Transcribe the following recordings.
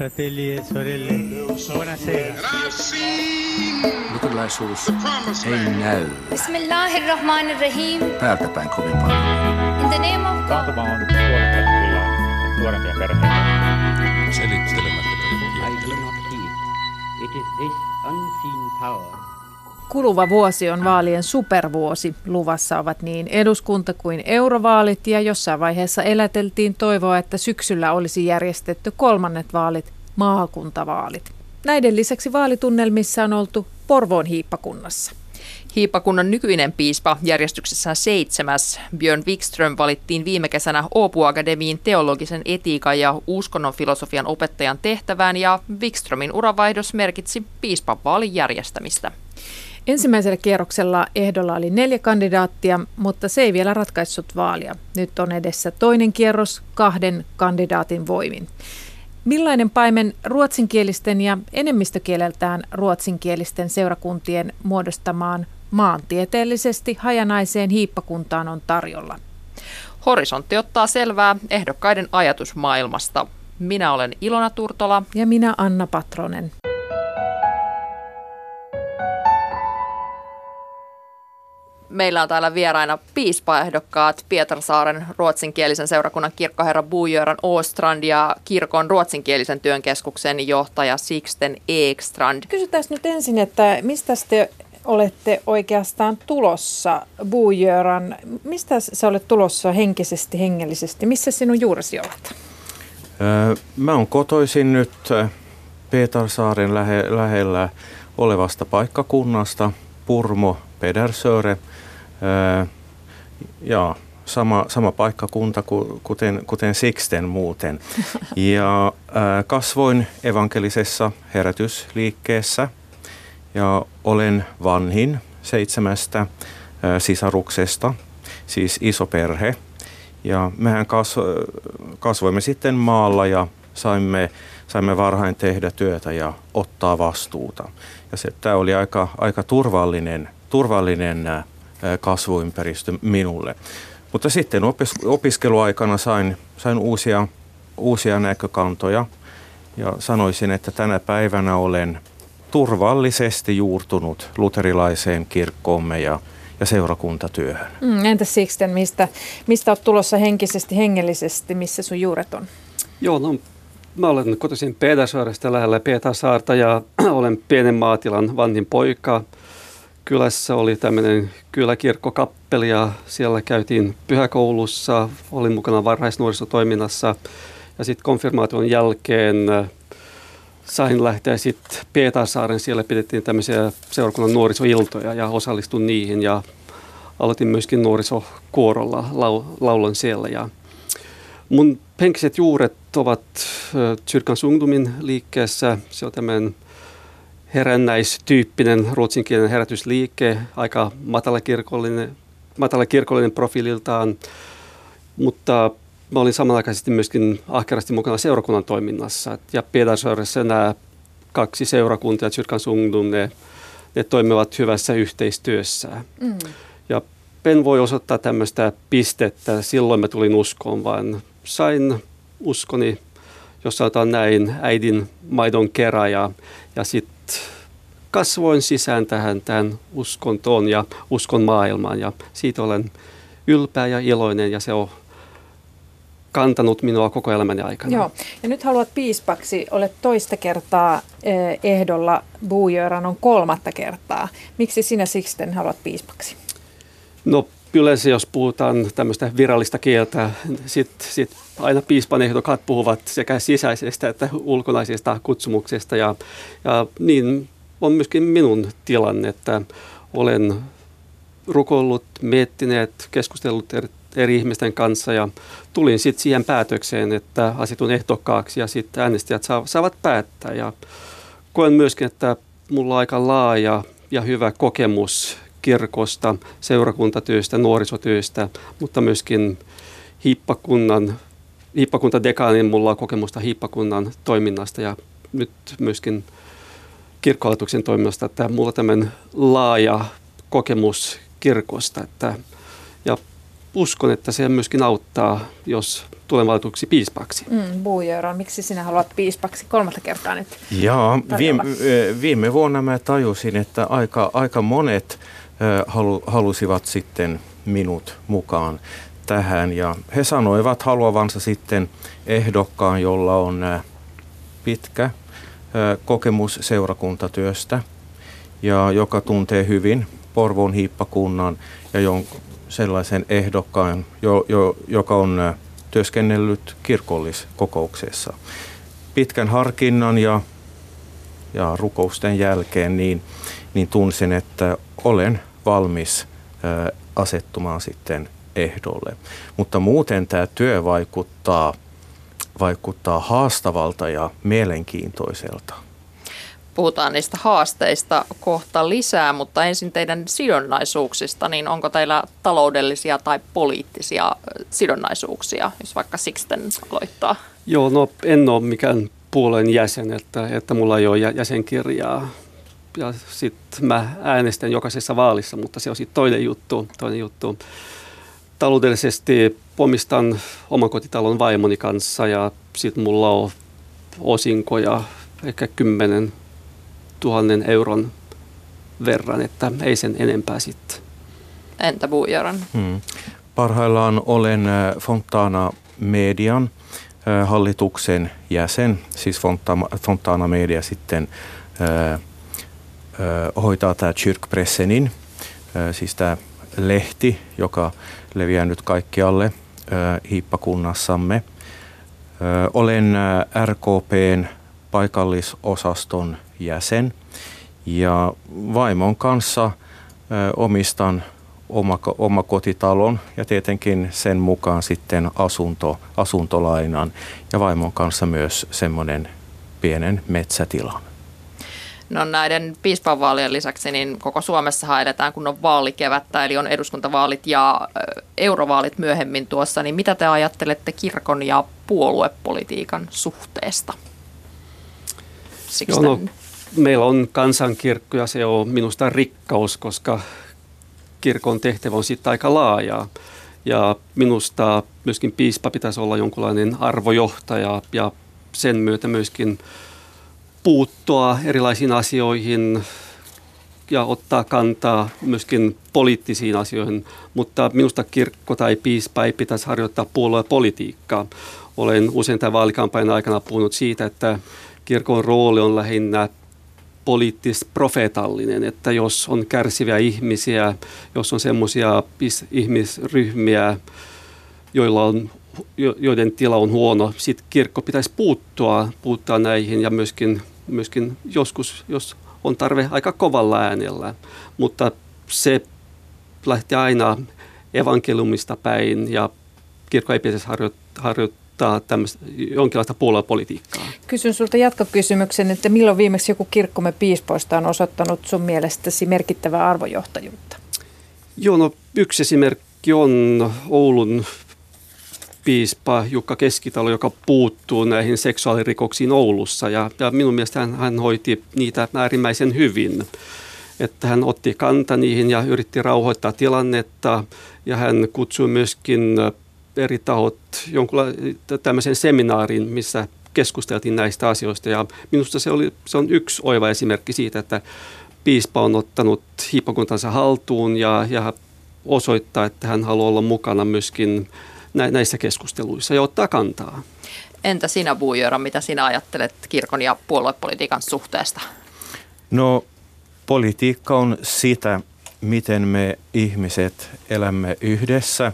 Fratelli e sorelle, buonasera. Look at Lysol's Hey No. Bismillah ar-Rahman ar-Rahim. In the name of God. It is this unseen power Kuluva vuosi on vaalien supervuosi. Luvassa ovat niin eduskunta- kuin eurovaalit ja jossain vaiheessa eläteltiin toivoa, että syksyllä olisi järjestetty kolmannet vaalit, maakuntavaalit. Näiden lisäksi vaalitunnelmissa on oltu Porvoon hiippakunnassa. Hiippakunnan nykyinen piispa järjestyksessään seitsemäs Björn Wikström valittiin viime kesänä Åbo Akademiin teologisen etiikan ja uskonnon filosofian opettajan tehtävään ja Wikströmin uravaihdos merkitsi piispan vaalin järjestämistä. Ensimmäisellä kierroksella ehdolla oli neljä kandidaattia, mutta se ei vielä ratkaissut vaalia. Nyt on edessä toinen kierros kahden kandidaatin voimin. Millainen paimen ruotsinkielisten ja enemmistökieleltään ruotsinkielisten seurakuntien muodostamaan maantieteellisesti hajanaiseen hiippakuntaan on tarjolla? Horisontti ottaa selvää ehdokkaiden ajatusmaailmasta. Minä olen Ilona Turtola. Ja minä Anna Patronen. Meillä on täällä vieraina piispaehdokkaat Pietarsaaren ruotsinkielisen seurakunnan kirkkoherra Bujöran Åstrand ja kirkon ruotsinkielisen työnkeskuksen johtaja Sixten Ekstrand. Kysytään nyt ensin, että mistä te olette oikeastaan tulossa, Bujöran? Mistä sä olet tulossa henkisesti, hengellisesti? Missä sinun juuresi ovat? Mä oon kotoisin nyt Pietarsaaren lähe, lähellä olevasta paikkakunnasta, Purmo, Pedersöre – ja sama, sama paikkakunta kuten, kuten Sixten muuten. Ja kasvoin evankelisessa herätysliikkeessä ja olen vanhin seitsemästä sisaruksesta, siis iso perhe. Ja mehän kasvoimme sitten maalla ja saimme, saimme varhain tehdä työtä ja ottaa vastuuta. Ja se, tämä oli aika, aika turvallinen, turvallinen kasvuympäristö minulle. Mutta sitten opis, opiskeluaikana sain, sain uusia, uusia näkökantoja ja sanoisin, että tänä päivänä olen turvallisesti juurtunut luterilaiseen kirkkoomme ja, ja seurakuntatyöhön. Mm, entäs Sixten, mistä, mistä olet tulossa henkisesti, hengellisesti, missä sun juuret on? Joo, no mä olen kotoisin Peetäsaaresta lähellä Peetäsaarta ja olen pienen maatilan vanhin poika – kylässä oli tämmöinen kyläkirkkokappeli ja siellä käytiin pyhäkoulussa, olin mukana varhaisnuorisotoiminnassa. Ja sitten konfirmaation jälkeen äh, sain lähteä sitten Pietarsaaren, siellä pidettiin tämmöisiä seurakunnan nuorisoiltoja ja osallistuin niihin. Ja aloitin myöskin nuorisokuorolla, lau, laulan siellä. Ja mun henkiset juuret ovat Kyrkans äh, Ungdomin liikkeessä, se on tämmöinen herännäistyyppinen ruotsinkielinen herätysliike, aika matalakirkollinen, matalakirkollinen profiililtaan, mutta mä olin samanaikaisesti myöskin ahkerasti mukana seurakunnan toiminnassa. Ja Pietarsaaressa nämä kaksi seurakuntaa, Kyrkans Ungdom, ne, ne toimivat hyvässä yhteistyössä. Mm. Ja en voi osoittaa tämmöistä pistettä, silloin mä tulin uskoon, vaan sain uskoni, jos sanotaan näin, äidin maidon kerä ja, ja sitten kasvoin sisään tähän tämän uskontoon ja uskon maailmaan ja siitä olen ylpeä ja iloinen ja se on kantanut minua koko elämäni aikana. Joo, ja nyt haluat piispaksi, olet toista kertaa eh, ehdolla, Bujöran on kolmatta kertaa. Miksi sinä Sixten haluat piispaksi? No yleensä jos puhutaan tämmöistä virallista kieltä, sitten sit aina piispan ehdokkaat puhuvat sekä sisäisestä että ulkonaisesta kutsumuksesta ja, ja niin on myöskin minun tilanne, että olen rukoillut, miettineet, keskustellut eri, eri ihmisten kanssa ja tulin sitten siihen päätökseen, että asetun ehdokkaaksi ja sitten äänestäjät saavat päättää. Ja koen myöskin, että mulla on aika laaja ja hyvä kokemus kirkosta, seurakuntatyöstä, nuorisotyöstä, mutta myöskin hiippakunnan, hiippakuntadekaanin mulla on kokemusta hiippakunnan toiminnasta ja nyt myöskin kirkkohallituksen toiminnasta, että mulla on tämmöinen laaja kokemus kirkosta. Että, ja uskon, että se myöskin auttaa, jos tulen valituksi piispaksi. Mm, Buujöran, miksi sinä haluat piispaksi kolmatta kertaa nyt? Tarjolla? viime, viime vuonna mä tajusin, että aika, aika monet halu, halusivat sitten minut mukaan tähän ja he sanoivat haluavansa sitten ehdokkaan, jolla on pitkä kokemus seurakuntatyöstä ja joka tuntee hyvin Porvoon hiippakunnan ja jon, sellaisen ehdokkaan, jo, jo, joka on työskennellyt kirkolliskokouksessa. Pitkän harkinnan ja, ja rukousten jälkeen niin, niin tunsin, että olen valmis ö, asettumaan sitten ehdolle. Mutta muuten tämä työ vaikuttaa, vaikuttaa haastavalta ja mielenkiintoiselta. Puhutaan niistä haasteista kohta lisää, mutta ensin teidän sidonnaisuuksista, niin onko teillä taloudellisia tai poliittisia sidonnaisuuksia, jos vaikka Sixten aloittaa? Joo, no en ole mikään puolueen jäsen, että, että mulla ei ole jä- jäsenkirjaa. Ja sitten mä äänestän jokaisessa vaalissa, mutta se on sitten toinen juttu. Toinen juttu. Taloudellisesti omistan omakotitalon vaimoni kanssa ja sitten mulla on osinkoja ehkä 10 000 euron verran, että ei sen enempää sitten. Entä Buujaran? Hmm. Parhaillaan olen ö, Fontana Median ö, hallituksen jäsen, siis Fontana, Fontana Media sitten ö, hoitaa tämä Kyrkpressenin, siis tämä lehti, joka leviää nyt kaikkialle hiippakunnassamme. Olen RKPn paikallisosaston jäsen ja vaimon kanssa omistan oma, omakotitalon ja tietenkin sen mukaan sitten asunto, asuntolainan ja vaimon kanssa myös semmoinen pienen metsätilan. No näiden piispanvaalien lisäksi niin koko Suomessa edetään kun on vaalikevättä, eli on eduskuntavaalit ja eurovaalit myöhemmin tuossa, niin mitä te ajattelette kirkon ja puoluepolitiikan suhteesta? Joo, no, meillä on kansankirkko ja se on minusta rikkaus, koska kirkon tehtävä on sitten aika laaja. Ja minusta myöskin piispa pitäisi olla jonkunlainen arvojohtaja ja sen myötä myöskin puuttua erilaisiin asioihin ja ottaa kantaa myöskin poliittisiin asioihin, mutta minusta kirkko tai piispa ei pitäisi harjoittaa puoluepolitiikkaa. Olen usein tämän vaalikampanjan aikana puhunut siitä, että kirkon rooli on lähinnä poliittis-profeetallinen, että jos on kärsiviä ihmisiä, jos on semmoisia ihmisryhmiä, joilla on, joiden tila on huono, sitten kirkko pitäisi puuttua, puuttua näihin ja myöskin, myöskin joskus, jos on tarve aika kovalla äänellä, mutta se lähti aina evankeliumista päin ja kirkko ei pitäisi harjoittaa tämmöistä jonkinlaista puoluepolitiikkaa. Kysyn sinulta jatkokysymyksen, että milloin viimeksi joku kirkkomme piispoista on osoittanut sun mielestäsi merkittävää arvojohtajuutta? Joo, no yksi esimerkki on Oulun piispa Jukka Keskitalo, joka puuttuu näihin seksuaalirikoksiin Oulussa. Ja, ja minun mielestä hän, hän hoiti niitä äärimmäisen hyvin. Että hän otti kanta niihin ja yritti rauhoittaa tilannetta ja hän kutsui myöskin eri tahot jonkun tämmöisen seminaarin, missä keskusteltiin näistä asioista. Ja minusta se, oli, se on yksi oiva esimerkki siitä, että piispa on ottanut hiippakuntansa haltuun ja, ja osoittaa, että hän haluaa olla mukana myöskin näissä keskusteluissa ja ottaa kantaa. Entä sinä Buujöra, mitä sinä ajattelet kirkon ja puoluepolitiikan suhteesta? No politiikka on sitä, miten me ihmiset elämme yhdessä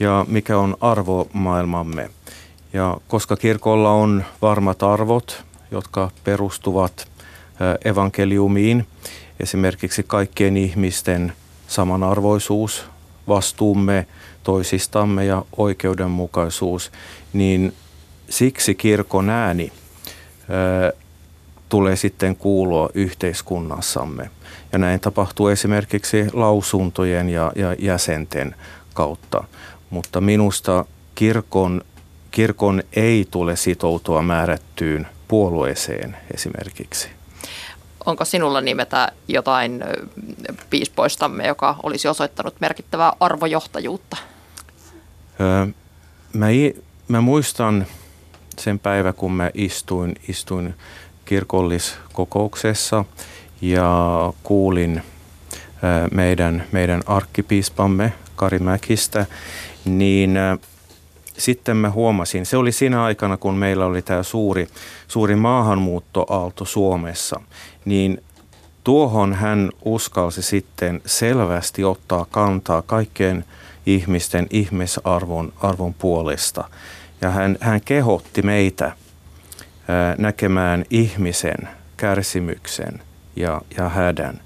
ja mikä on arvomaailmamme. Ja koska kirkolla on varmat arvot, jotka perustuvat evankeliumiin, esimerkiksi kaikkien ihmisten samanarvoisuus, vastuumme toisistamme ja oikeudenmukaisuus, niin siksi kirkon ääni ö, tulee sitten kuulua yhteiskunnassamme. Ja näin tapahtuu esimerkiksi lausuntojen ja, ja jäsenten kautta. Mutta minusta kirkon, kirkon ei tule sitoutua määrättyyn puolueeseen esimerkiksi. Onko sinulla nimetä jotain piispoistamme, joka olisi osoittanut merkittävää arvojohtajuutta? Ö, mä, mä muistan sen päivä, kun mä istuin, istuin kirkolliskokouksessa ja kuulin meidän, meidän arkkipiispamme Kari Mäkistä, niin sitten mä huomasin, se oli siinä aikana, kun meillä oli tämä suuri, suuri maahanmuuttoaalto Suomessa, niin tuohon hän uskalsi sitten selvästi ottaa kantaa kaikkien ihmisten ihmisarvon arvon puolesta. Ja hän, hän kehotti meitä ää, näkemään ihmisen kärsimyksen ja, ja hädän.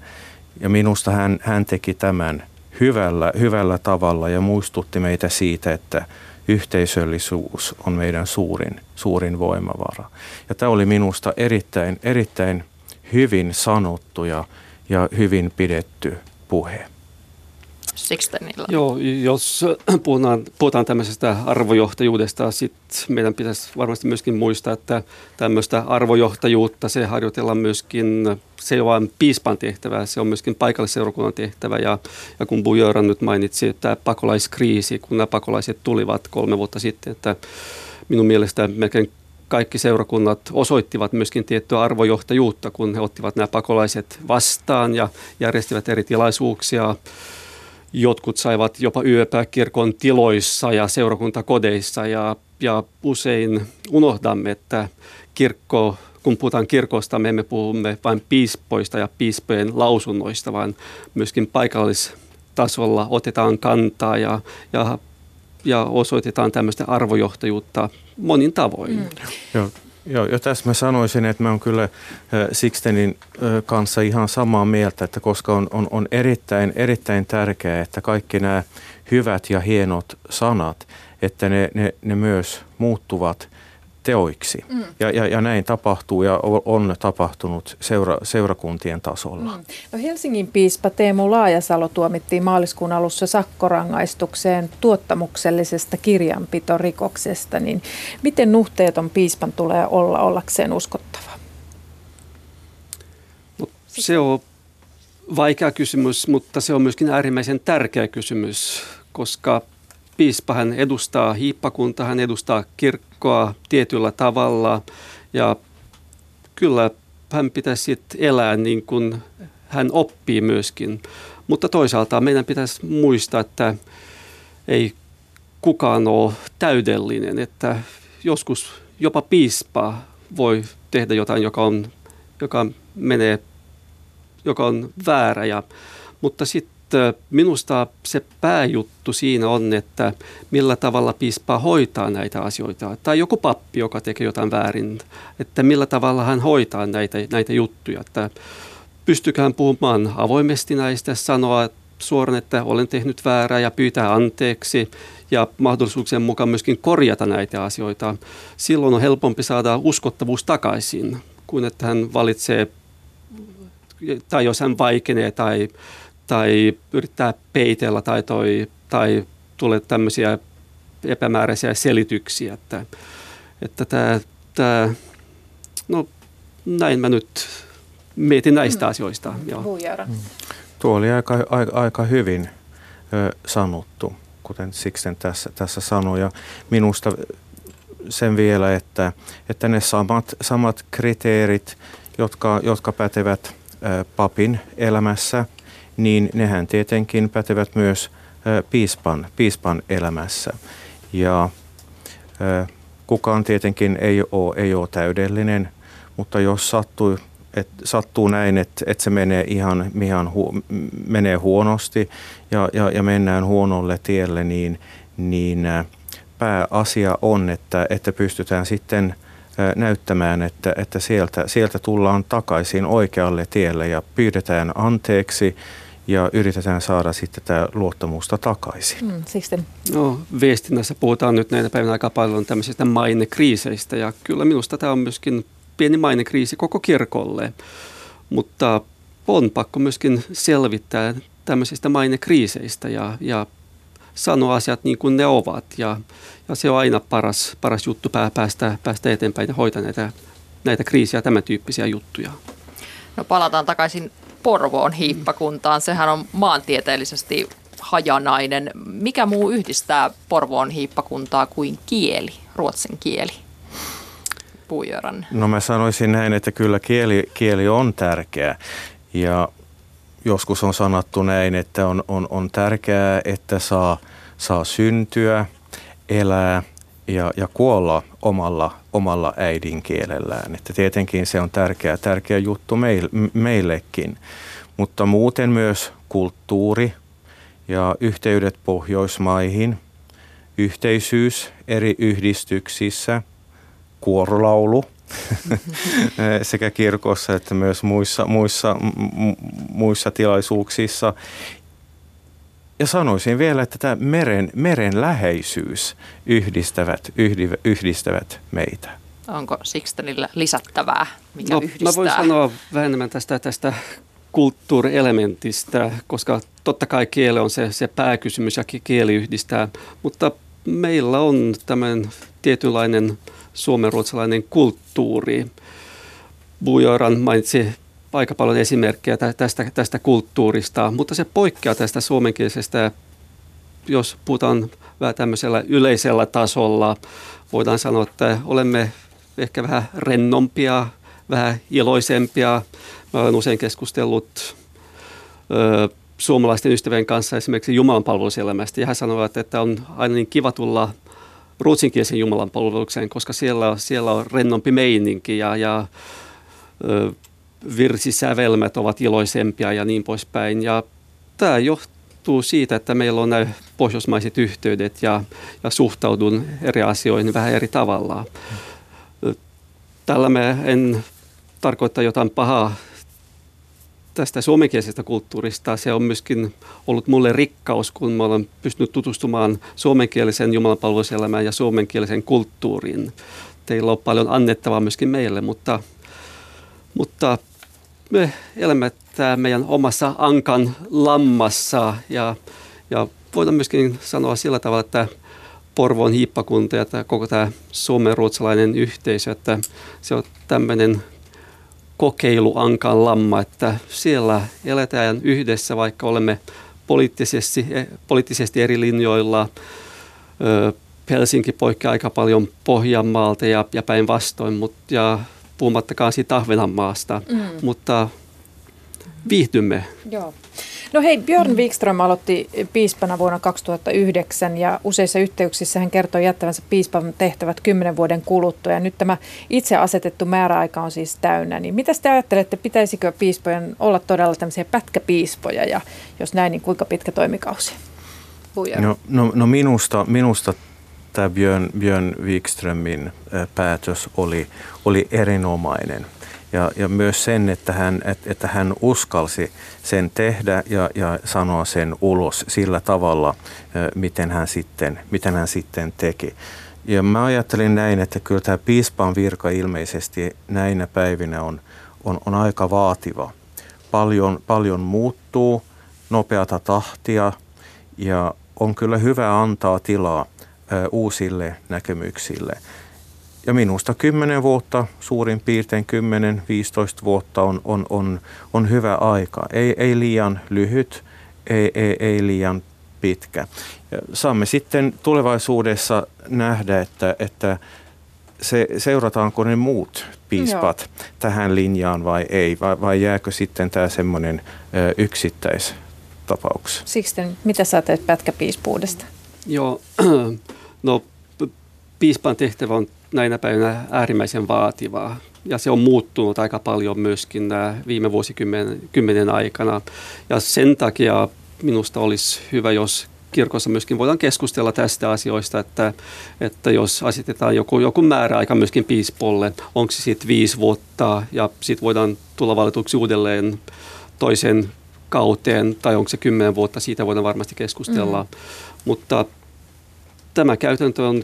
Ja minusta hän, hän teki tämän hyvällä, hyvällä tavalla ja muistutti meitä siitä, että yhteisöllisyys on meidän suurin, suurin voimavara. Ja tämä oli minusta erittäin, erittäin hyvin sanottu ja, ja hyvin pidetty puhe. Sixtenillä. Joo, jos puhutaan, puhutaan tämmöisestä arvojohtajuudesta, sitten meidän pitäisi varmasti myöskin muistaa, että tämmöistä arvojohtajuutta se harjoitellaan myöskin, se ei ole vain piispan tehtävä, se on myöskin paikallisseurakunnan tehtävä. Ja, ja kun Bujöran nyt mainitsi, että pakolaiskriisi, kun nämä pakolaiset tulivat kolme vuotta sitten, että minun mielestä melkein kaikki seurakunnat osoittivat myöskin tiettyä arvojohtajuutta, kun he ottivat nämä pakolaiset vastaan ja järjestivät eri tilaisuuksia. Jotkut saivat jopa yöpää kirkon tiloissa ja seurakuntakodeissa ja, ja usein unohdamme, että kirkko, kun puhutaan kirkosta, me emme puhumme vain piispoista ja piispojen lausunnoista, vaan myöskin paikallistasolla otetaan kantaa ja, ja, ja osoitetaan tämmöistä arvojohtajuutta monin tavoin. Mm. Joo, Joo, ja tässä mä sanoisin, että mä oon kyllä Sixtenin kanssa ihan samaa mieltä, että koska on, on, on erittäin, erittäin tärkeää, että kaikki nämä hyvät ja hienot sanat, että ne, ne, ne myös muuttuvat teoiksi. Mm. Ja, ja, ja näin tapahtuu ja on tapahtunut seura, seurakuntien tasolla. Mm. No Helsingin piispa Teemu Laajasalo tuomittiin maaliskuun alussa sakkorangaistukseen tuottamuksellisesta kirjanpitorikoksesta. Niin miten nuhteeton piispan tulee olla ollakseen uskottava? No, se on vaikea kysymys, mutta se on myöskin äärimmäisen tärkeä kysymys, koska piispa hän edustaa hiippakuntaa, hän edustaa kirkkoa tietyllä tavalla ja kyllä hän pitäisi elää niin kuin hän oppii myöskin. Mutta toisaalta meidän pitäisi muistaa, että ei kukaan ole täydellinen, että joskus jopa piispa voi tehdä jotain, joka, on, joka menee, joka on väärä. Ja, mutta sitten minusta se pääjuttu siinä on, että millä tavalla piispa hoitaa näitä asioita. Tai joku pappi, joka tekee jotain väärin, että millä tavalla hän hoitaa näitä, näitä juttuja. Että pystykään puhumaan avoimesti näistä, sanoa suoraan, että olen tehnyt väärää ja pyytää anteeksi ja mahdollisuuksien mukaan myöskin korjata näitä asioita. Silloin on helpompi saada uskottavuus takaisin, kuin että hän valitsee, tai jos hän vaikenee tai tai yrittää peitellä tai, toi, tai tulee tämmöisiä epämääräisiä selityksiä, että, että tämä, tämä, no näin mä nyt mietin näistä mm. asioista. Joo. Mm. Tuo oli aika, aika, aika hyvin ö, sanottu, kuten Sixten tässä, tässä sanoi. Ja minusta sen vielä, että, että ne samat, samat kriteerit, jotka, jotka pätevät ö, papin elämässä – niin nehän tietenkin pätevät myös piispan, piispan elämässä. Ja kukaan tietenkin ei ole, ei ole täydellinen, mutta jos sattuu, et, sattuu näin, että et se menee ihan, ihan hu, menee huonosti ja, ja, ja mennään huonolle tielle, niin, niin pääasia on, että, että pystytään sitten näyttämään, että, että sieltä, sieltä tullaan takaisin oikealle tielle ja pyydetään anteeksi ja yritetään saada sitten tämä luottamusta takaisin. Mm, no, viestinnässä puhutaan nyt näinä päivinä aika paljon tämmöisistä mainekriiseistä ja kyllä minusta tämä on myöskin pieni mainekriisi koko kirkolle, mutta on pakko myöskin selvittää tämmöisistä mainekriiseistä ja, ja sanoa asiat niin kuin ne ovat ja, ja se on aina paras, paras juttu päästä, päästä eteenpäin ja hoitaa näitä, näitä kriisiä, tämän tyyppisiä juttuja. No palataan takaisin Porvoon hiippakuntaan. Sehän on maantieteellisesti hajanainen. Mikä muu yhdistää Porvoon hiippakuntaa kuin kieli, ruotsin kieli? Puujöran. No mä sanoisin näin, että kyllä kieli, kieli on tärkeä ja joskus on sanottu näin, että on, on, on tärkeää, että saa, saa syntyä, elää ja, ja kuolla omalla, omalla äidinkielellään. Että tietenkin se on tärkeä, tärkeä juttu meil, meillekin, mutta muuten myös kulttuuri ja yhteydet Pohjoismaihin, yhteisyys eri yhdistyksissä, kuorolaulu – sekä kirkossa että myös muissa, muissa, muissa tilaisuuksissa. Ja sanoisin vielä, että tämä meren, meren läheisyys yhdistävät, yhdi, yhdistävät meitä. Onko Sixtenillä lisättävää, mikä no, yhdistää? Mä voin sanoa vähän enemmän tästä, tästä kulttuurielementistä, koska totta kai kieli on se, se pääkysymys ja kieli yhdistää, mutta meillä on tämmöinen tietynlainen suomenruotsalainen kulttuuri. Bujoran mainitsi aika paljon esimerkkejä tästä, tästä kulttuurista, mutta se poikkeaa tästä suomenkielisestä, jos puhutaan vähän tämmöisellä yleisellä tasolla. Voidaan sanoa, että olemme ehkä vähän rennompia, vähän iloisempia. Mä olen usein keskustellut ö, suomalaisten ystävien kanssa esimerkiksi Jumalanpalveluselämästä. Ja hän sanoo, että on aina niin kiva tulla ruotsinkielisen Jumalan palvelukseen, koska siellä, siellä on rennompi meininki ja, ja ö, virsisävelmät ovat iloisempia ja niin poispäin. Ja tämä johtuu siitä, että meillä on nämä pohjoismaiset yhteydet ja, ja suhtaudun eri asioihin vähän eri tavalla. Tällä me en tarkoita jotain pahaa tästä suomenkielisestä kulttuurista. Se on myöskin ollut mulle rikkaus, kun mä olen pystynyt tutustumaan suomenkielisen jumalanpalveluselämään ja suomenkielisen kulttuuriin. Teillä on paljon annettavaa myöskin meille, mutta, mutta me elämme tämä meidän omassa ankan lammassa ja, ja voidaan myöskin sanoa sillä tavalla, että Porvoon hiippakunta ja tämä, koko tämä suomen-ruotsalainen yhteisö, että se on tämmöinen kokeiluankan lamma, että siellä eletään yhdessä, vaikka olemme poliittisesti, eh, poliittisesti eri linjoilla. Helsinki poikkeaa aika paljon Pohjanmaalta ja, ja päinvastoin, mutta ja puhumattakaan siitä Ahvenanmaasta, mm. mutta viihdymme. Joo. No hei, Björn Wikström aloitti piispana vuonna 2009 ja useissa yhteyksissä hän kertoi jättävänsä piispan tehtävät kymmenen vuoden kuluttua ja nyt tämä itse asetettu määräaika on siis täynnä. Niin mitä te ajattelette, pitäisikö piispojen olla todella tämmöisiä pätkäpiispoja ja jos näin, niin kuinka pitkä toimikausi? No, no, no minusta, minusta tämä Björn, Björn Wikströmin päätös oli, oli erinomainen ja, ja myös sen, että hän, että, että hän uskalsi sen tehdä ja, ja sanoa sen ulos sillä tavalla, miten hän sitten, miten hän sitten teki. Ja mä ajattelin näin, että kyllä tämä piispan virka ilmeisesti näinä päivinä on, on, on aika vaativa. Paljon, paljon muuttuu, nopeata tahtia ja on kyllä hyvä antaa tilaa uusille näkemyksille. Ja minusta 10 vuotta, suurin piirtein 10-15 vuotta on, on, on, on hyvä aika. Ei, ei liian lyhyt, ei, ei, ei liian pitkä. Ja saamme sitten tulevaisuudessa nähdä, että, että se, seurataanko ne muut piispat Joo. tähän linjaan vai ei, vai, vai jääkö sitten tämä semmoinen yksittäistapaus? Sixten, mitä sä teet pätkäpiispuudesta? Joo, no piispan tehtävä on näinä päivinä äärimmäisen vaativaa. Ja se on muuttunut aika paljon myöskin viime vuosikymmenen aikana. Ja sen takia minusta olisi hyvä, jos kirkossa myöskin voidaan keskustella tästä asioista, että, että jos asetetaan joku, joku määräaika myöskin piispolle, onko se sitten viisi vuotta ja sitten voidaan tulla valituksi uudelleen toisen kauteen tai onko se kymmenen vuotta, siitä voidaan varmasti keskustella. Mm. Mutta tämä käytäntö on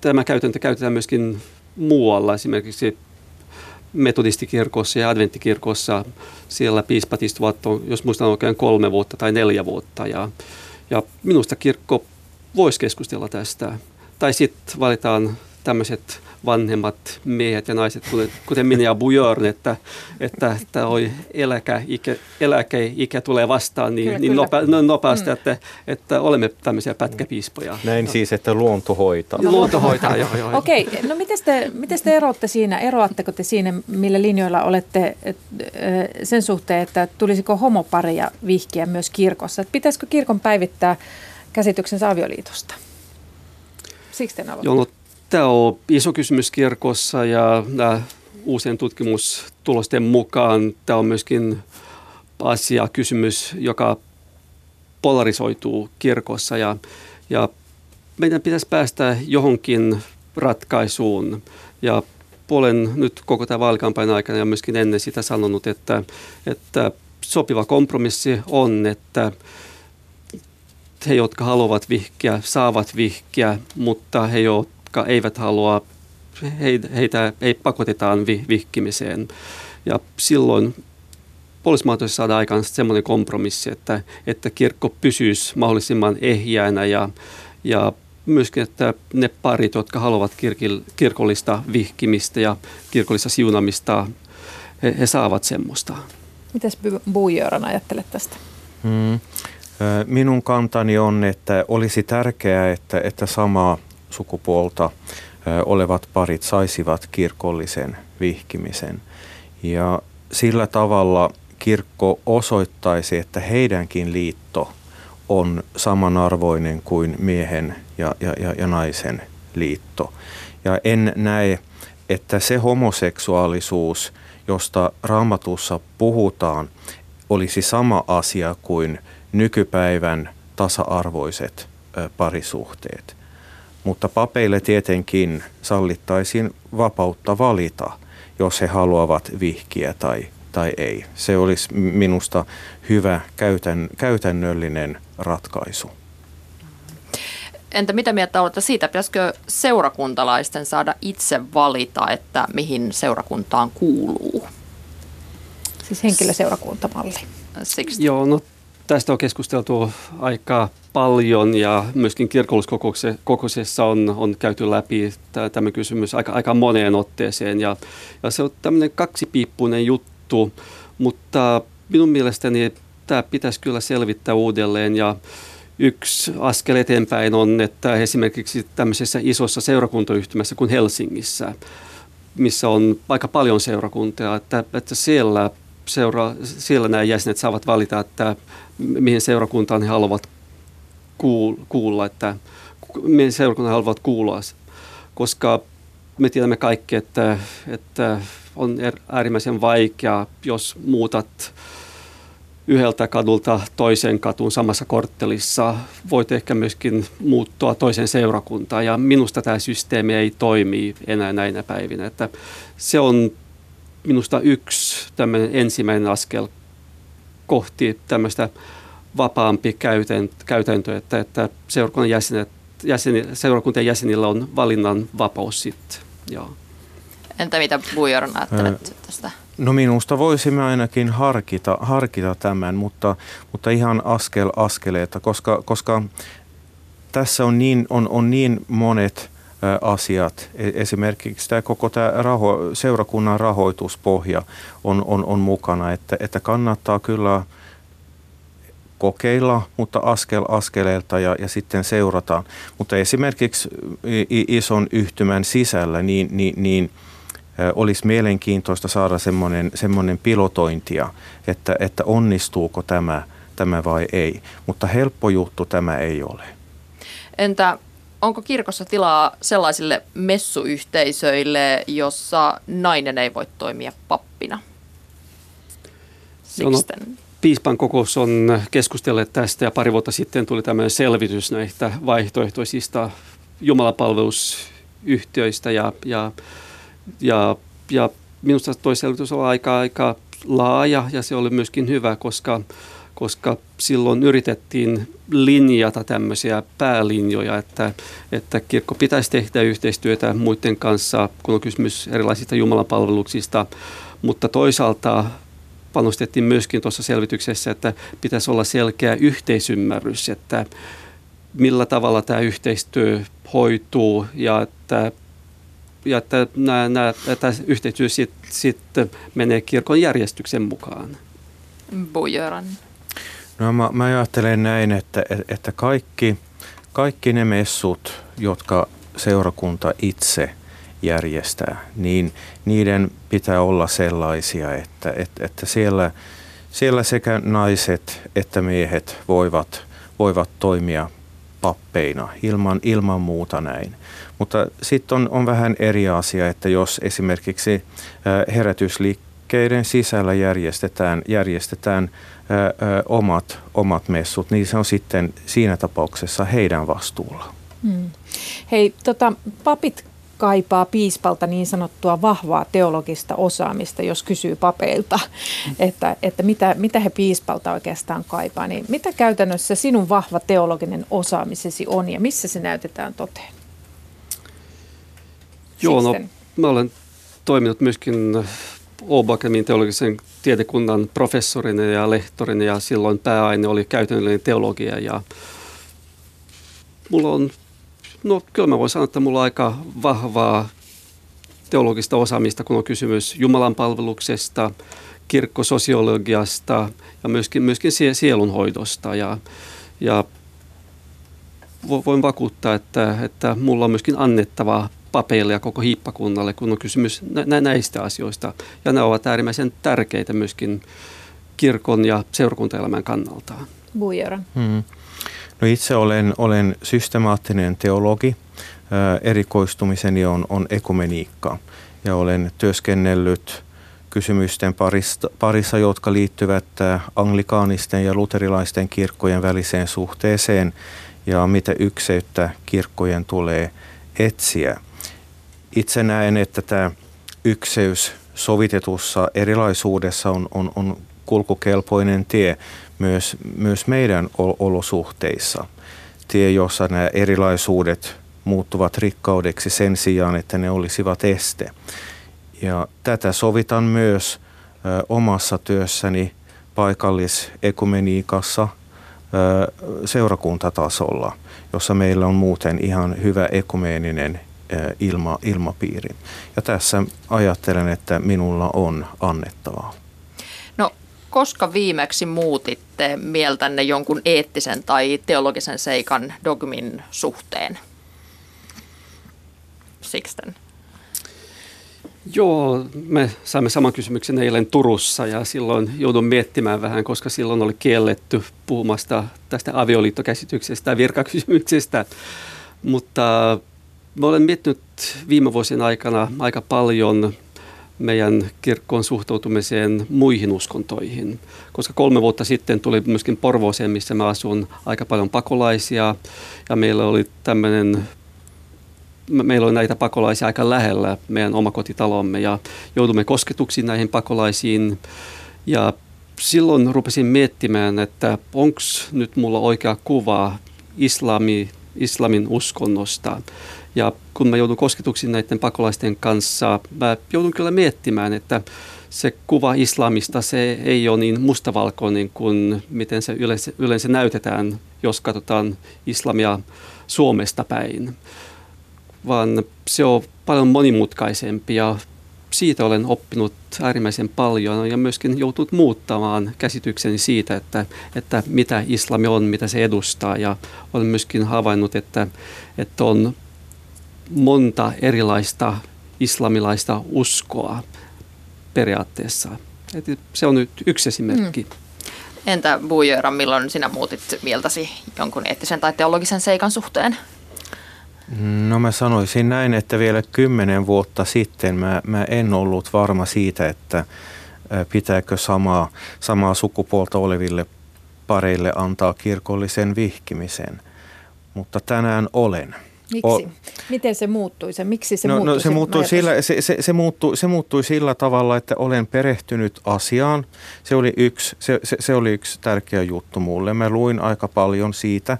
tämä käytäntö käytetään myöskin muualla, esimerkiksi metodistikirkossa ja adventtikirkossa. Siellä piispat istuvat, jos muistan oikein, kolme vuotta tai neljä vuotta. Ja, ja minusta kirkko voisi keskustella tästä. Tai sitten valitaan tämmöiset vanhemmat miehet ja naiset, kuten minä ja Björn, että, että, että oi eläkeikä, eläkeikä tulee vastaan niin, kyllä, niin nope, no, nopeasti, mm. että, että olemme tämmöisiä pätkäpiispoja. Näin no. siis, että luonto hoitaa. Luonto hoitaa, joo. joo. Okei, okay, no miten te, miten te eroatte siinä, eroatteko te siinä, millä linjoilla olette sen suhteen, että tulisiko homoparia vihkiä myös kirkossa? Että pitäisikö kirkon päivittää käsityksensä avioliitosta? Siksi Joo, no, tämä on iso kysymys kirkossa ja uusien tutkimustulosten mukaan? Tämä on myöskin asia, kysymys, joka polarisoituu kirkossa ja, ja meidän pitäisi päästä johonkin ratkaisuun. Ja olen nyt koko tämän vaalikampanjan aikana ja myöskin ennen sitä sanonut, että, että sopiva kompromissi on, että he, jotka haluavat vihkiä, saavat vihkiä, mutta he, jotka eivät halua, heitä ei pakotetaan vihkimiseen. Ja silloin olisi mahdollista saada aikaan semmoinen kompromissi, että, että kirkko pysyisi mahdollisimman ehjäänä ja, ja myöskin, että ne parit, jotka haluavat kirkollista vihkimistä ja kirkollista siunamista, he, he saavat semmoista. Mitäs Bujöran ajattelet tästä? Hmm. Minun kantani on, että olisi tärkeää, että, että samaa sukupuolta olevat parit saisivat kirkollisen vihkimisen. Ja sillä tavalla kirkko osoittaisi, että heidänkin liitto on samanarvoinen kuin miehen ja, ja, ja, ja naisen liitto. Ja en näe, että se homoseksuaalisuus, josta raamatussa puhutaan, olisi sama asia kuin nykypäivän tasa-arvoiset parisuhteet. Mutta papeille tietenkin sallittaisiin vapautta valita, jos he haluavat vihkiä tai, tai ei. Se olisi minusta hyvä käytän, käytännöllinen ratkaisu. Entä mitä mieltä olette siitä, pitäisikö seurakuntalaisten saada itse valita, että mihin seurakuntaan kuuluu? Siis henkilöseurakuntamalli. Siksi. Joo, no tästä on keskusteltu aika paljon ja myöskin kirkolliskokouksessa on, on käyty läpi tämä kysymys aika, aika moneen otteeseen. Ja, ja se on tämmöinen kaksipiippunen juttu, mutta minun mielestäni tämä pitäisi kyllä selvittää uudelleen ja yksi askel eteenpäin on, että esimerkiksi tämmöisessä isossa seurakuntayhtymässä kuin Helsingissä, missä on aika paljon seurakuntia, että, että siellä, seura, siellä nämä jäsenet saavat valita, että mihin seurakuntaan he haluavat kuulla, että mihin seurakuntaan he haluavat kuulua, koska me tiedämme kaikki, että, että on er, äärimmäisen vaikea, jos muutat yhdeltä kadulta toiseen katuun samassa korttelissa. Voit ehkä myöskin muuttua toiseen seurakuntaan ja minusta tämä systeemi ei toimi enää näinä päivinä. Että se on minusta yksi tämmöinen ensimmäinen askel kohti tämmöistä vapaampi käytäntö, että, että seurakunnan jäsenet, jäseni, seurakuntien jäsenillä on valinnan vapaus sitten. Joo. Entä mitä Bujoron ajattelet tästä? No minusta voisimme ainakin harkita, harkita tämän, mutta, mutta ihan askel askeleita, koska, koska tässä on niin, on, on niin monet asiat. E, esimerkiksi tämä koko tämä raho, seurakunnan rahoituspohja on, on, on mukana, että, että kannattaa kyllä kokeilla, mutta askel askeleelta ja, ja sitten seurataan. Mutta esimerkiksi ison yhtymän sisällä niin, niin, niin – olisi mielenkiintoista saada semmoinen, semmoinen pilotointia, että, että onnistuuko tämä, tämä vai ei. Mutta helppo juttu tämä ei ole. Entä onko kirkossa tilaa sellaisille messuyhteisöille, jossa nainen ei voi toimia pappina? No, no, piispan kokous on keskustellut tästä ja pari vuotta sitten tuli tämmöinen selvitys näistä vaihtoehtoisista jumalapalvelusyhtiöistä ja, ja ja, ja minusta tuo selvitys on aika, aika laaja ja se oli myöskin hyvä, koska, koska silloin yritettiin linjata tämmöisiä päälinjoja, että, että kirkko pitäisi tehdä yhteistyötä muiden kanssa, kun on kysymys erilaisista jumalanpalveluksista, mutta toisaalta panostettiin myöskin tuossa selvityksessä, että pitäisi olla selkeä yhteisymmärrys, että millä tavalla tämä yhteistyö hoituu ja että ja että nämä, nämä, tämä yhteistyö sitten sit menee kirkon järjestyksen mukaan. Bujöran. No mä, mä ajattelen näin, että, että kaikki, kaikki ne messut, jotka seurakunta itse järjestää, niin niiden pitää olla sellaisia, että, että, että siellä, siellä sekä naiset että miehet voivat, voivat toimia pappeina ilman, ilman muuta näin. Mutta sitten on, on vähän eri asia, että jos esimerkiksi herätysliikkeiden sisällä järjestetään, järjestetään omat, omat messut, niin se on sitten siinä tapauksessa heidän vastuulla. Hmm. Hei, tota, papit kaipaa piispalta niin sanottua vahvaa teologista osaamista, jos kysyy papeilta, että, että mitä, mitä he piispalta oikeastaan kaipaa. Niin mitä käytännössä sinun vahva teologinen osaamisesi on ja missä se näytetään toteen? Joo, no, mä olen toiminut myöskin Åbo teologisen tiedekunnan professorina ja lehtorina ja silloin pääaine oli käytännöllinen teologia ja mulla on, no kyllä mä voin sanoa, että mulla on aika vahvaa teologista osaamista, kun on kysymys Jumalan palveluksesta, kirkkososiologiasta ja myöskin, myöskin sielunhoidosta. Ja, ja voin vakuuttaa, että, että mulla on myöskin annettavaa papeille ja koko hiippakunnalle, kun on kysymys nä- näistä asioista. Ja nämä ovat äärimmäisen tärkeitä myöskin kirkon ja seurakuntaelämän kannalta. Bujeran. Hmm. No itse olen, olen systemaattinen teologi. erikoistumiseni on, on ekumeniikka ja olen työskennellyt kysymysten parista, parissa, jotka liittyvät anglikaanisten ja luterilaisten kirkkojen väliseen suhteeseen ja mitä ykseyttä kirkkojen tulee etsiä itse näen, että tämä ykseys sovitetussa erilaisuudessa on, on, on kulkukelpoinen tie myös, myös meidän olosuhteissa. Tie, jossa nämä erilaisuudet muuttuvat rikkaudeksi sen sijaan, että ne olisivat este. Ja tätä sovitan myös ö, omassa työssäni paikallisekumeniikassa ö, seurakuntatasolla, jossa meillä on muuten ihan hyvä ekumeeninen ilma, ilmapiiri. Ja tässä ajattelen, että minulla on annettavaa. No, koska viimeksi muutitte mieltänne jonkun eettisen tai teologisen seikan dogmin suhteen? Sixten. Joo, me saimme saman kysymyksen eilen Turussa ja silloin joudun miettimään vähän, koska silloin oli kielletty puhumasta tästä avioliittokäsityksestä ja virkakysymyksestä. Mutta Mä olen miettinyt viime vuosien aikana aika paljon meidän kirkkoon suhtautumiseen muihin uskontoihin. Koska kolme vuotta sitten tuli myöskin Porvooseen, missä mä asun, aika paljon pakolaisia. Ja meillä oli tämmöinen meillä oli näitä pakolaisia aika lähellä meidän omakotitalomme ja joudumme kosketuksiin näihin pakolaisiin. Ja silloin rupesin miettimään, että onko nyt mulla oikea kuva islami, islamin uskonnosta. Ja kun mä joudun kosketuksiin näiden pakolaisten kanssa, mä joudun kyllä miettimään, että se kuva islamista, se ei ole niin mustavalkoinen kuin miten se yleensä, yleensä näytetään, jos katsotaan islamia Suomesta päin. Vaan se on paljon monimutkaisempi ja siitä olen oppinut äärimmäisen paljon ja myöskin joutunut muuttamaan käsitykseni siitä, että, että mitä islami on, mitä se edustaa. Ja olen myöskin havainnut, että, että on monta erilaista islamilaista uskoa periaatteessa. Et se on nyt yksi esimerkki. Mm. Entä Bujöra, milloin sinä muutit mieltäsi jonkun eettisen tai teologisen seikan suhteen? No mä sanoisin näin, että vielä kymmenen vuotta sitten mä, mä en ollut varma siitä, että pitääkö samaa, samaa sukupuolta oleville pareille antaa kirkollisen vihkimisen. Mutta tänään olen. Miksi? O, Miten se muuttui? Se, miksi se no, muuttui? No, se, muuttui sillä, se, se, se, muuttui, se muuttui sillä tavalla, että olen perehtynyt asiaan. Se oli yksi, se, se, se oli yksi tärkeä juttu mulle. Mä luin aika paljon siitä,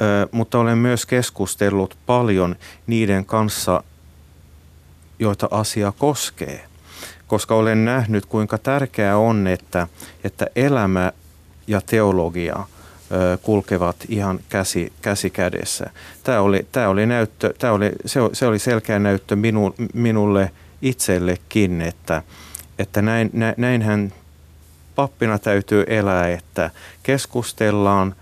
ö, mutta olen myös keskustellut paljon niiden kanssa, joita asia koskee. Koska olen nähnyt, kuinka tärkeää on, että, että elämä ja teologia – kulkevat ihan käsi, käsi kädessä. Tämä oli, tämä oli näyttö, tämä oli, se, se oli selkeä näyttö minu, minulle itsellekin, että, että näin, näinhän pappina täytyy elää, että keskustellaan,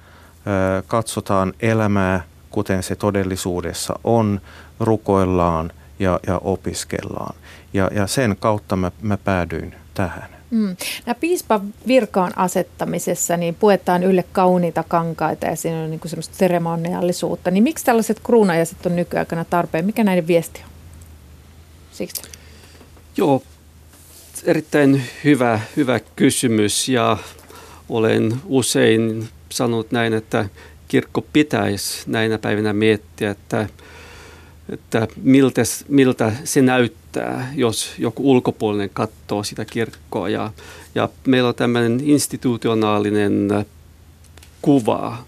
katsotaan elämää, kuten se todellisuudessa on, rukoillaan ja, ja opiskellaan. Ja, ja sen kautta mä, mä päädyin tähän. Mm. Nämä piispan virkaan asettamisessa niin puetaan ylle kauniita kankaita ja siinä on niin kuin semmoista seremoniallisuutta. Niin miksi tällaiset kruunajaiset on nykyaikana tarpeen? Mikä näiden viesti on? Siksi. Joo, erittäin hyvä, hyvä kysymys ja olen usein sanonut näin, että kirkko pitäisi näinä päivinä miettiä, että, että miltä, miltä se näyttää, jos joku ulkopuolinen katsoo sitä kirkkoa. Ja, ja meillä on tämmöinen institutionaalinen kuva,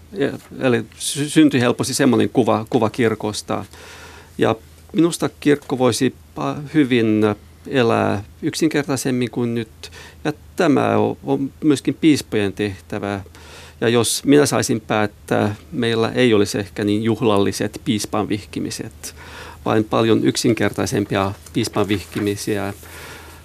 eli syntyi helposti semmoinen kuva, kuva kirkosta. Ja minusta kirkko voisi hyvin elää yksinkertaisemmin kuin nyt. Ja tämä on myöskin piispojen tehtävä. Ja jos minä saisin päättää, meillä ei olisi ehkä niin juhlalliset piispan vihkimiset, vaan paljon yksinkertaisempia piispan vihkimisiä,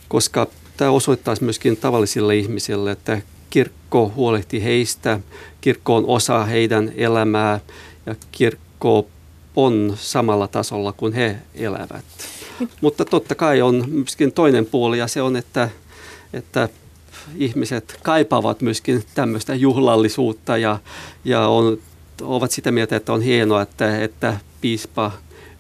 koska tämä osoittaisi myöskin tavallisille ihmisille, että kirkko huolehti heistä, kirkko on osa heidän elämää ja kirkko on samalla tasolla kuin he elävät. Mutta totta kai on myöskin toinen puoli ja se on, että, että ihmiset kaipaavat myöskin tämmöistä juhlallisuutta ja, ja on, ovat sitä mieltä, että on hienoa, että, että piispa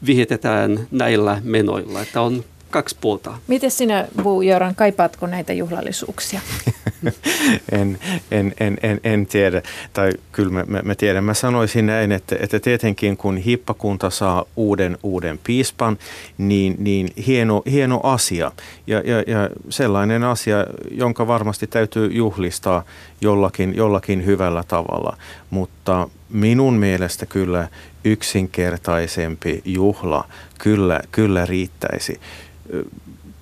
vihitetään näillä menoilla, että on kaksi puolta. Miten sinä, Bu Jöran, kaipaatko näitä juhlallisuuksia? en, en, en, en, en tiedä, tai kyllä mä, mä, mä tiedän. Mä sanoisin näin, että, että tietenkin kun hippakunta saa uuden uuden piispan, niin, niin hieno, hieno asia. Ja, ja, ja sellainen asia, jonka varmasti täytyy juhlistaa jollakin, jollakin hyvällä tavalla. Mutta minun mielestä kyllä yksinkertaisempi juhla kyllä, kyllä riittäisi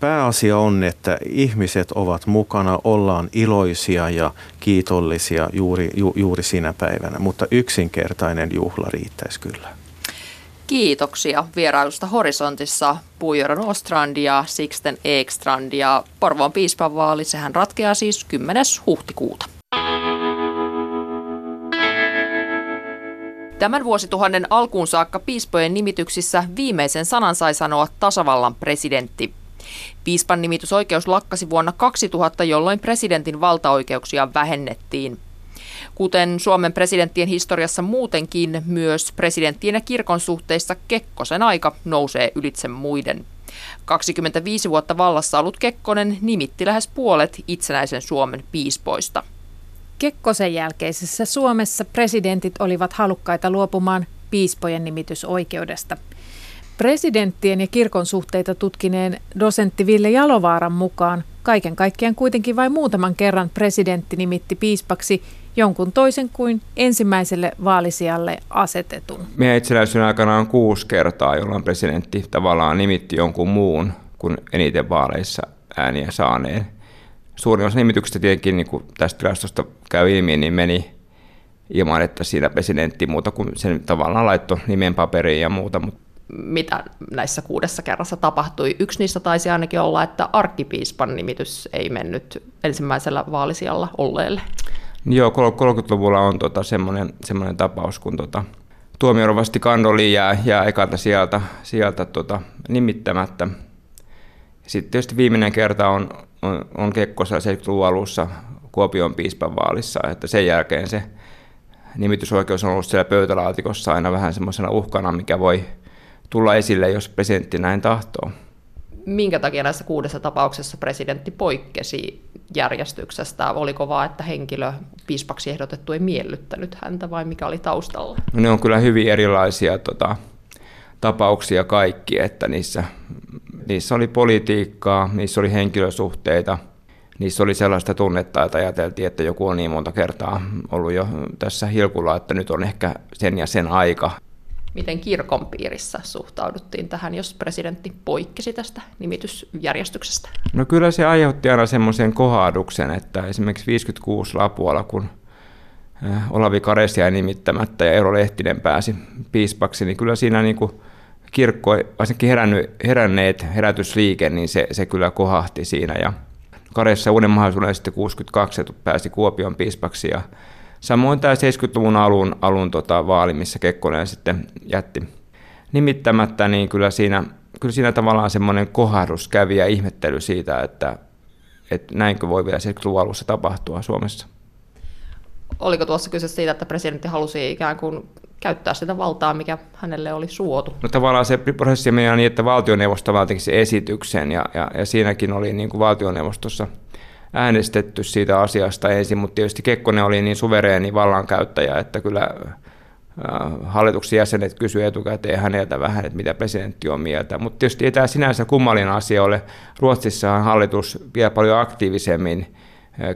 pääasia on, että ihmiset ovat mukana, ollaan iloisia ja kiitollisia juuri, ju, juuri sinä päivänä, mutta yksinkertainen juhla riittäisi kyllä. Kiitoksia vierailusta Horisontissa Puijoran Ostrand ja Sixten Ekstrand ja Porvoon piispanvaali, sehän ratkeaa siis 10. huhtikuuta. Tämän vuosituhannen alkuun saakka piispojen nimityksissä viimeisen sanan sai sanoa tasavallan presidentti. Piispan nimitysoikeus lakkasi vuonna 2000, jolloin presidentin valtaoikeuksia vähennettiin. Kuten Suomen presidenttien historiassa muutenkin, myös presidenttien ja kirkon suhteissa Kekkosen aika nousee ylitse muiden. 25 vuotta vallassa ollut Kekkonen nimitti lähes puolet itsenäisen Suomen piispoista. Kekkosen jälkeisessä Suomessa presidentit olivat halukkaita luopumaan piispojen nimitysoikeudesta. Presidenttien ja kirkon suhteita tutkineen dosentti Ville Jalovaaran mukaan kaiken kaikkiaan kuitenkin vain muutaman kerran presidentti nimitti piispaksi jonkun toisen kuin ensimmäiselle vaalisijalle asetetun. Meidän itsenäisyyden aikana on kuusi kertaa, jolloin presidentti tavallaan nimitti jonkun muun kuin eniten vaaleissa ääniä saaneen suurin osa nimityksistä tietenkin, niin kuin tästä tilastosta käy ilmi, niin meni ilman, että siinä presidentti muuta kuin sen tavallaan laittoi nimen paperiin ja muuta. Mitä näissä kuudessa kerrassa tapahtui? Yksi niistä taisi ainakin olla, että arkkipiispan nimitys ei mennyt ensimmäisellä vaalisijalla olleelle. Joo, 30-luvulla on tota semmoinen, semmoinen tapaus, kun tota, tuomiorovasti Kandoli jää, jää ekalta sieltä, sieltä tota, nimittämättä. Sitten tietysti viimeinen kerta on, on, on Kekkossa 70-luvun alussa Kuopion piispan vaalissa, että sen jälkeen se nimitysoikeus on ollut siellä pöytälaatikossa aina vähän semmoisena uhkana, mikä voi tulla esille, jos presidentti näin tahtoo. Minkä takia näissä kuudessa tapauksessa presidentti poikkesi järjestyksestä? Oliko vaan, että henkilö piispaksi ehdotettu ei miellyttänyt häntä vai mikä oli taustalla? No ne on kyllä hyvin erilaisia tota, tapauksia kaikki, että niissä niissä oli politiikkaa, niissä oli henkilösuhteita, niissä oli sellaista tunnetta, että ajateltiin, että joku on niin monta kertaa ollut jo tässä hilkulla, että nyt on ehkä sen ja sen aika. Miten kirkon piirissä suhtauduttiin tähän, jos presidentti poikkesi tästä nimitysjärjestyksestä? No kyllä se aiheutti aina semmoisen kohahduksen, että esimerkiksi 56 Lapualla, kun Olavi Karesia nimittämättä ja Eero Lehtinen pääsi piispaksi, niin kyllä siinä niin kuin kirkko, varsinkin herännyt, heränneet herätysliike, niin se, se kyllä kohahti siinä. Ja Kareessa uuden mahdollisuuden sitten 62 pääsi Kuopion piispaksi ja samoin tämä 70-luvun alun, alun tota, vaali, missä Kekkonen sitten jätti nimittämättä, niin kyllä siinä, kyllä siinä tavallaan semmoinen kohahdus kävi ja ihmettely siitä, että, että näinkö voi vielä 70-luvun alussa tapahtua Suomessa. Oliko tuossa kyse siitä, että presidentti halusi ikään kuin käyttää sitä valtaa, mikä hänelle oli suotu? No tavallaan se prosessi meni niin, että valtioneuvosto vaatiki se esityksen ja, ja, ja siinäkin oli niin kuin valtioneuvostossa äänestetty siitä asiasta ensin, mutta tietysti Kekkonen oli niin suvereeni vallankäyttäjä, että kyllä hallituksen jäsenet kysyivät etukäteen häneltä vähän, että mitä presidentti on mieltä. Mutta tietysti ei tämä sinänsä kummallinen asia ole. Ruotsissahan hallitus vielä paljon aktiivisemmin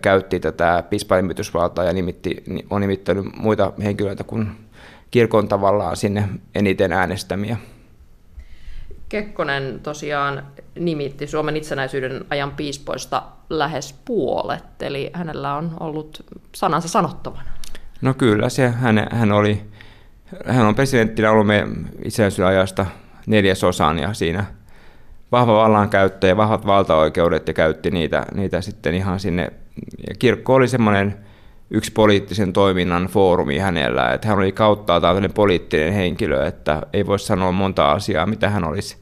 käytti tätä piispanimitysvaltaa ja nimitti, on nimittänyt muita henkilöitä kuin kirkon tavallaan sinne eniten äänestämiä. Kekkonen tosiaan nimitti Suomen itsenäisyyden ajan piispoista lähes puolet, eli hänellä on ollut sanansa sanottavana. No kyllä, se, hän, hän, oli, hän on presidenttinä ollut meidän itsenäisyyden ajasta neljäsosan ja siinä vahva vallankäyttö ja vahvat valtaoikeudet ja käytti niitä, niitä sitten ihan sinne. Ja kirkko oli semmoinen yksi poliittisen toiminnan foorumi hänellä, että hän oli kautta tällainen poliittinen henkilö, että ei voi sanoa monta asiaa, mitä hän olisi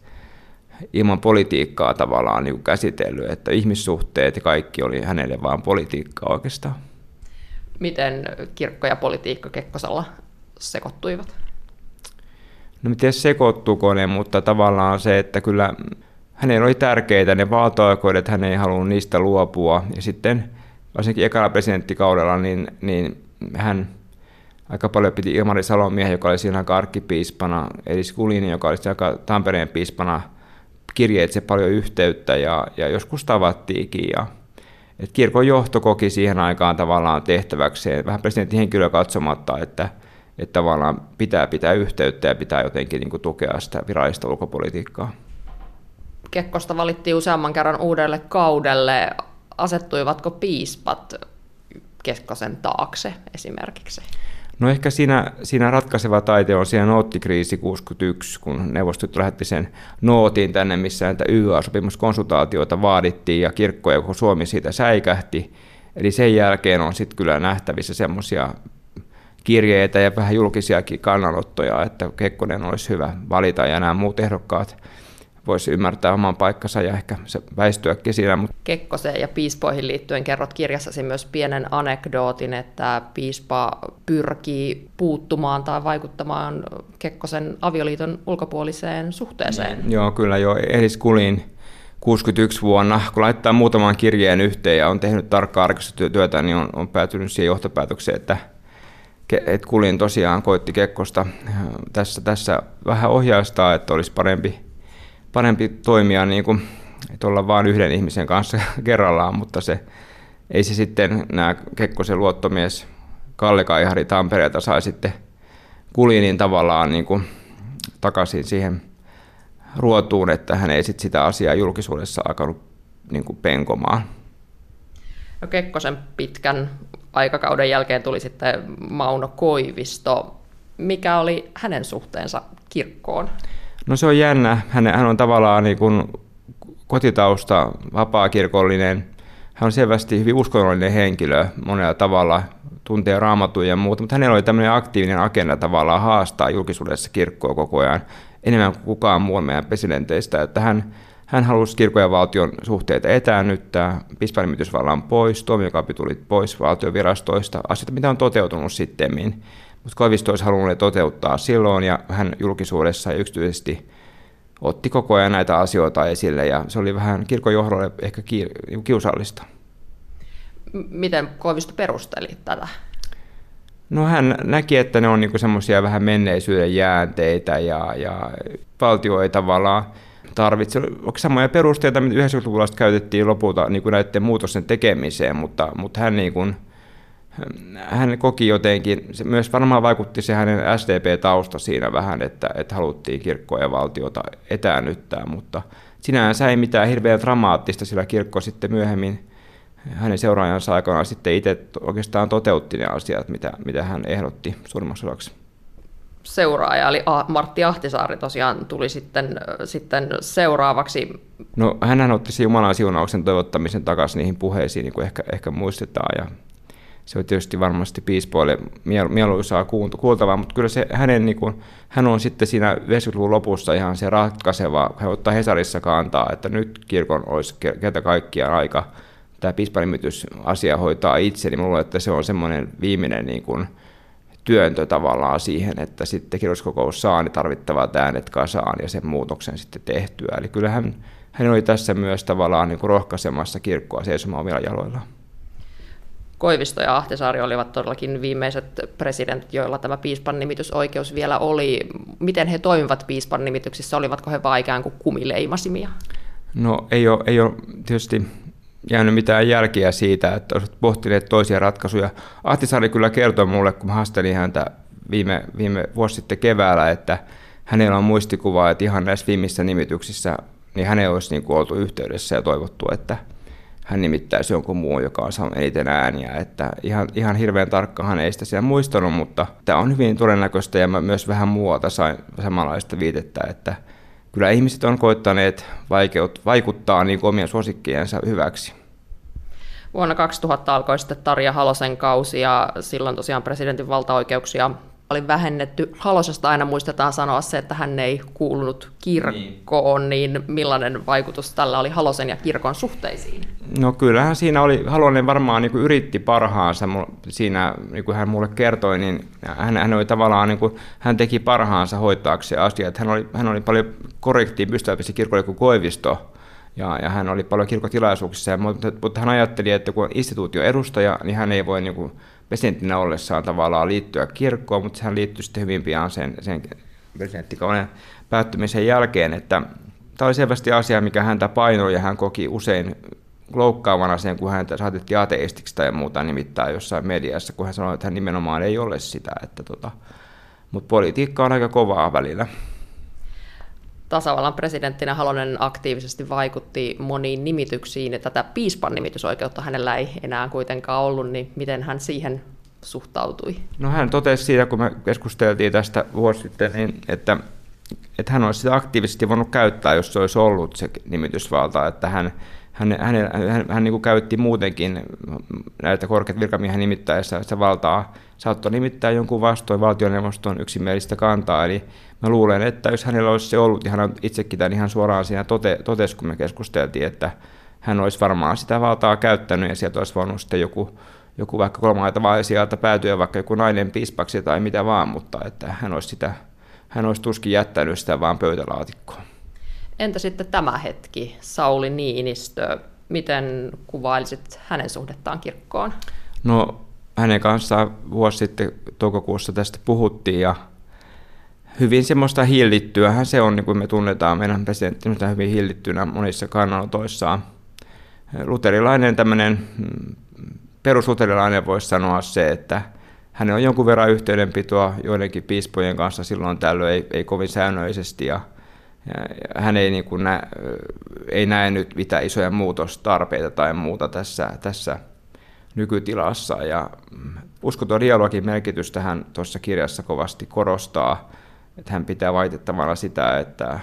ilman politiikkaa tavallaan niin käsitellyt, että ihmissuhteet ja kaikki oli hänelle vain politiikkaa oikeastaan. Miten kirkko ja politiikka Kekkosella sekoittuivat? No miten sekoittuuko ne, mutta tavallaan se, että kyllä hänellä oli tärkeitä ne valtaoikeudet, hän ei halunnut niistä luopua. Ja sitten varsinkin ekalla presidenttikaudella, niin, niin hän aika paljon piti Ilmari Salomiehe, joka oli siinä arkkipiispana, eli Skulini, joka oli aika Tampereen piispana, kirjeitse paljon yhteyttä ja, ja joskus tavattiinkin. Ja, et kirkon johto koki siihen aikaan tavallaan tehtäväkseen, vähän presidentin henkilöä katsomatta, että, että tavallaan pitää pitää yhteyttä ja pitää jotenkin niin kuin, tukea sitä virallista ulkopolitiikkaa. Kekkosta valittiin useamman kerran uudelle kaudelle. Asettuivatko piispat Kekkosen taakse esimerkiksi? No ehkä siinä, siinä ratkaiseva taite on siinä noottikriisi 61, kun neuvostot lähetti sen nootin tänne, missä näitä YA-sopimuskonsultaatioita vaadittiin ja kirkko koko Suomi siitä säikähti. Eli sen jälkeen on sitten kyllä nähtävissä semmoisia kirjeitä ja vähän julkisiakin kannanottoja, että Kekkonen olisi hyvä valita ja nämä muut ehdokkaat voisi ymmärtää oman paikkansa ja ehkä se väistyäkin siinä. Mutta... Kekkoseen ja piispoihin liittyen kerrot kirjassasi myös pienen anekdootin, että piispa pyrkii puuttumaan tai vaikuttamaan Kekkosen avioliiton ulkopuoliseen suhteeseen. Joo, kyllä jo. Elis Kulin 61 vuonna, kun laittaa muutaman kirjeen yhteen ja on tehnyt tarkkaa arkistotyötä, niin on, on päätynyt siihen johtopäätökseen, että et Kulin tosiaan koitti Kekkosta tässä, tässä vähän ohjaistaa, että olisi parempi parempi toimia niin kuin, että olla vain yhden ihmisen kanssa kerrallaan, mutta se, ei se sitten nämä Kekkosen luottomies Kalle Kaihari Tampereelta sai sitten Kulinin tavallaan niin kuin takaisin siihen ruotuun, että hän ei sitten sitä asiaa julkisuudessa alkanut niin kuin penkomaan. No Kekkosen pitkän aikakauden jälkeen tuli sitten Mauno Koivisto. Mikä oli hänen suhteensa kirkkoon? No se on jännä. Hän, hän on tavallaan niin kuin kotitausta, vapaakirkollinen. Hän on selvästi hyvin uskonnollinen henkilö monella tavalla, tuntee raamattuja ja muuta, mutta hänellä oli tämmöinen aktiivinen agenda tavallaan haastaa julkisuudessa kirkkoa koko ajan enemmän kuin kukaan muu meidän presidenteistä, että hän, hän halusi kirkon ja valtion suhteita etäännyttää, pispanimitysvallan pois, tuomiokapitulit pois valtion virastoista, asioita, mitä on toteutunut sitten mutta Koivisto olisi halunnut ne toteuttaa silloin ja hän julkisuudessa ja yksityisesti otti koko ajan näitä asioita esille ja se oli vähän kirkon johdolle ehkä kiusallista. Miten Koivisto perusteli tätä? No hän näki, että ne on niinku semmoisia vähän menneisyyden jäänteitä ja, ja valtio ei tavallaan tarvitse. Onko samoja perusteita, mitä 90-luvulla käytettiin lopulta niin kuin näiden muutosten tekemiseen, mutta, mutta hän niin kuin hän koki jotenkin, se myös varmaan vaikutti se hänen SDP-tausta siinä vähän, että, että haluttiin kirkkoa ja valtiota etäännyttää, mutta sinänsä ei mitään hirveän dramaattista, sillä kirkko sitten myöhemmin hänen seuraajansa aikana sitten itse oikeastaan toteutti ne asiat, mitä, mitä hän ehdotti suurimmaksi osaksi seuraaja, eli Martti Ahtisaari tosiaan tuli sitten, sitten seuraavaksi. No hän otti Jumalan siunauksen toivottamisen takaisin niihin puheisiin, niin kuin ehkä, ehkä muistetaan, ja se on tietysti varmasti piispoille mieluisaa kuultavaa, mutta kyllä se hänen, niin kuin, hän on sitten siinä 90-luvun lopussa ihan se ratkaiseva, hän ottaa Hesarissa kantaa, että nyt kirkon olisi kerta kaikkiaan aika tämä piispanimitys-asia hoitaa itse, niin luulen, että se on semmoinen viimeinen niin kuin, työntö tavallaan siihen, että sitten kirjoituskokous saa ne tarvittavat äänet kasaan ja sen muutoksen sitten tehtyä. Eli kyllähän hän oli tässä myös tavallaan niin kuin rohkaisemassa kirkkoa seisomaan omilla jaloillaan. Koivisto ja Ahtisaari olivat todellakin viimeiset presidentit, joilla tämä piispan nimitysoikeus vielä oli. Miten he toimivat piispan nimityksissä? Olivatko he vain ikään kuin kumileimasimia? No ei ole, ei ole tietysti jäänyt mitään jälkiä siitä, että olisit pohtineet toisia ratkaisuja. Ahtisaari kyllä kertoi mulle, kun haastelin häntä viime, viime vuosi sitten keväällä, että hänellä on muistikuva, että ihan näissä viimeisissä nimityksissä niin häneen olisi niin kuin oltu yhteydessä ja toivottu, että hän nimittäisi jonkun muun, joka on saanut eniten ääniä. Että ihan, ihan hirveän tarkkaan ei sitä siellä muistanut, mutta tämä on hyvin todennäköistä ja mä myös vähän muualta sain samanlaista viitettä, että kyllä ihmiset on koittaneet vaikeut, vaikuttaa niin omien suosikkiensa hyväksi. Vuonna 2000 alkoi sitten Tarja Halosen kausi ja silloin tosiaan presidentin valtaoikeuksia oli vähennetty. Halosesta aina muistetaan sanoa se, että hän ei kuulunut kirkkoon, niin, niin millainen vaikutus tällä oli Halosen ja kirkon suhteisiin? No kyllähän siinä oli, Halonen varmaan niin kuin yritti parhaansa siinä, niin kuin hän mulle kertoi, niin hän, hän oli tavallaan, niin kuin, hän teki parhaansa hoitaakseen asiat. Hän oli, hän oli paljon korrektiin pystyvämpi kirkolle kuin Koivisto, ja, ja hän oli paljon kirkkotilaisuuksissa, mutta, mutta hän ajatteli, että kun on instituution edustaja, niin hän ei voi niin kuin, presidenttinä ollessaan tavallaan liittyä kirkkoon, mutta hän liittyi sitten hyvin pian sen, sen presidenttikauden päättymisen jälkeen, että tämä oli selvästi asia, mikä häntä painoi ja hän koki usein loukkaavana sen, kun häntä saatettiin ateistiksi tai muuta nimittäin jossain mediassa, kun hän sanoi, että hän nimenomaan ei ole sitä. Että tota, mutta politiikka on aika kovaa välillä tasavallan presidenttinä Halonen aktiivisesti vaikutti moniin nimityksiin. Tätä piispan nimitysoikeutta hänellä ei enää kuitenkaan ollut, niin miten hän siihen suhtautui? No hän totesi siitä, kun me keskusteltiin tästä vuosi sitten, niin että, että hän olisi sitä aktiivisesti voinut käyttää, jos se olisi ollut se nimitysvalta, että hän, hän, hän, hän, hän, hän niin käytti muutenkin näitä korkeat virkamiehen nimittäessä sitä valtaa, saattoi nimittää jonkun vastoin valtioneuvoston yksimielistä kantaa, eli mä luulen, että jos hänellä olisi se ollut, niin hän itsekin tämän ihan suoraan siinä tote, totesi, kun me keskusteltiin, että hän olisi varmaan sitä valtaa käyttänyt ja sieltä olisi voinut sitten joku, joku vaikka kolmaita vai sieltä päätyä vaikka joku nainen piispaksi tai mitä vaan, mutta että hän olisi, sitä, hän olisi tuskin jättänyt sitä vaan pöytälaatikkoon. Entä sitten tämä hetki, Sauli Niinistö, miten kuvailisit hänen suhdettaan kirkkoon? No hänen kanssaan vuosi sitten toukokuussa tästä puhuttiin ja hyvin semmoista hillittyähän se on, niin kuin me tunnetaan meidän presidenttimme hyvin hillittynä monissa kannanotoissaan. Luterilainen tämmöinen mm, perusluterilainen voisi sanoa se, että hän on jonkun verran yhteydenpitoa joidenkin piispojen kanssa silloin tällöin, ei, ei kovin säännöllisesti ja, ja hän ei, niin kuin nä, ei näe nyt mitään isoja muutostarpeita tai muuta tässä, tässä nykytilassa. Ja uskoton dialogin merkitystä hän tuossa kirjassa kovasti korostaa, että hän pitää vaitettavana sitä, että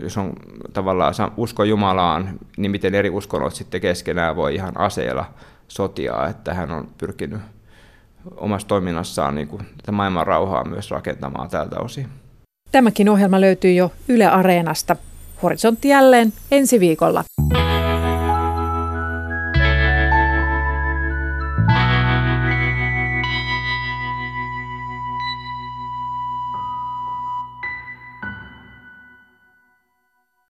jos on tavallaan usko Jumalaan, niin miten eri uskonnot sitten keskenään voi ihan aseella sotia, että hän on pyrkinyt omassa toiminnassaan niin kuin tätä maailman rauhaa myös rakentamaan tältä osin. Tämäkin ohjelma löytyy jo Yle Areenasta. Horisontti jälleen ensi viikolla.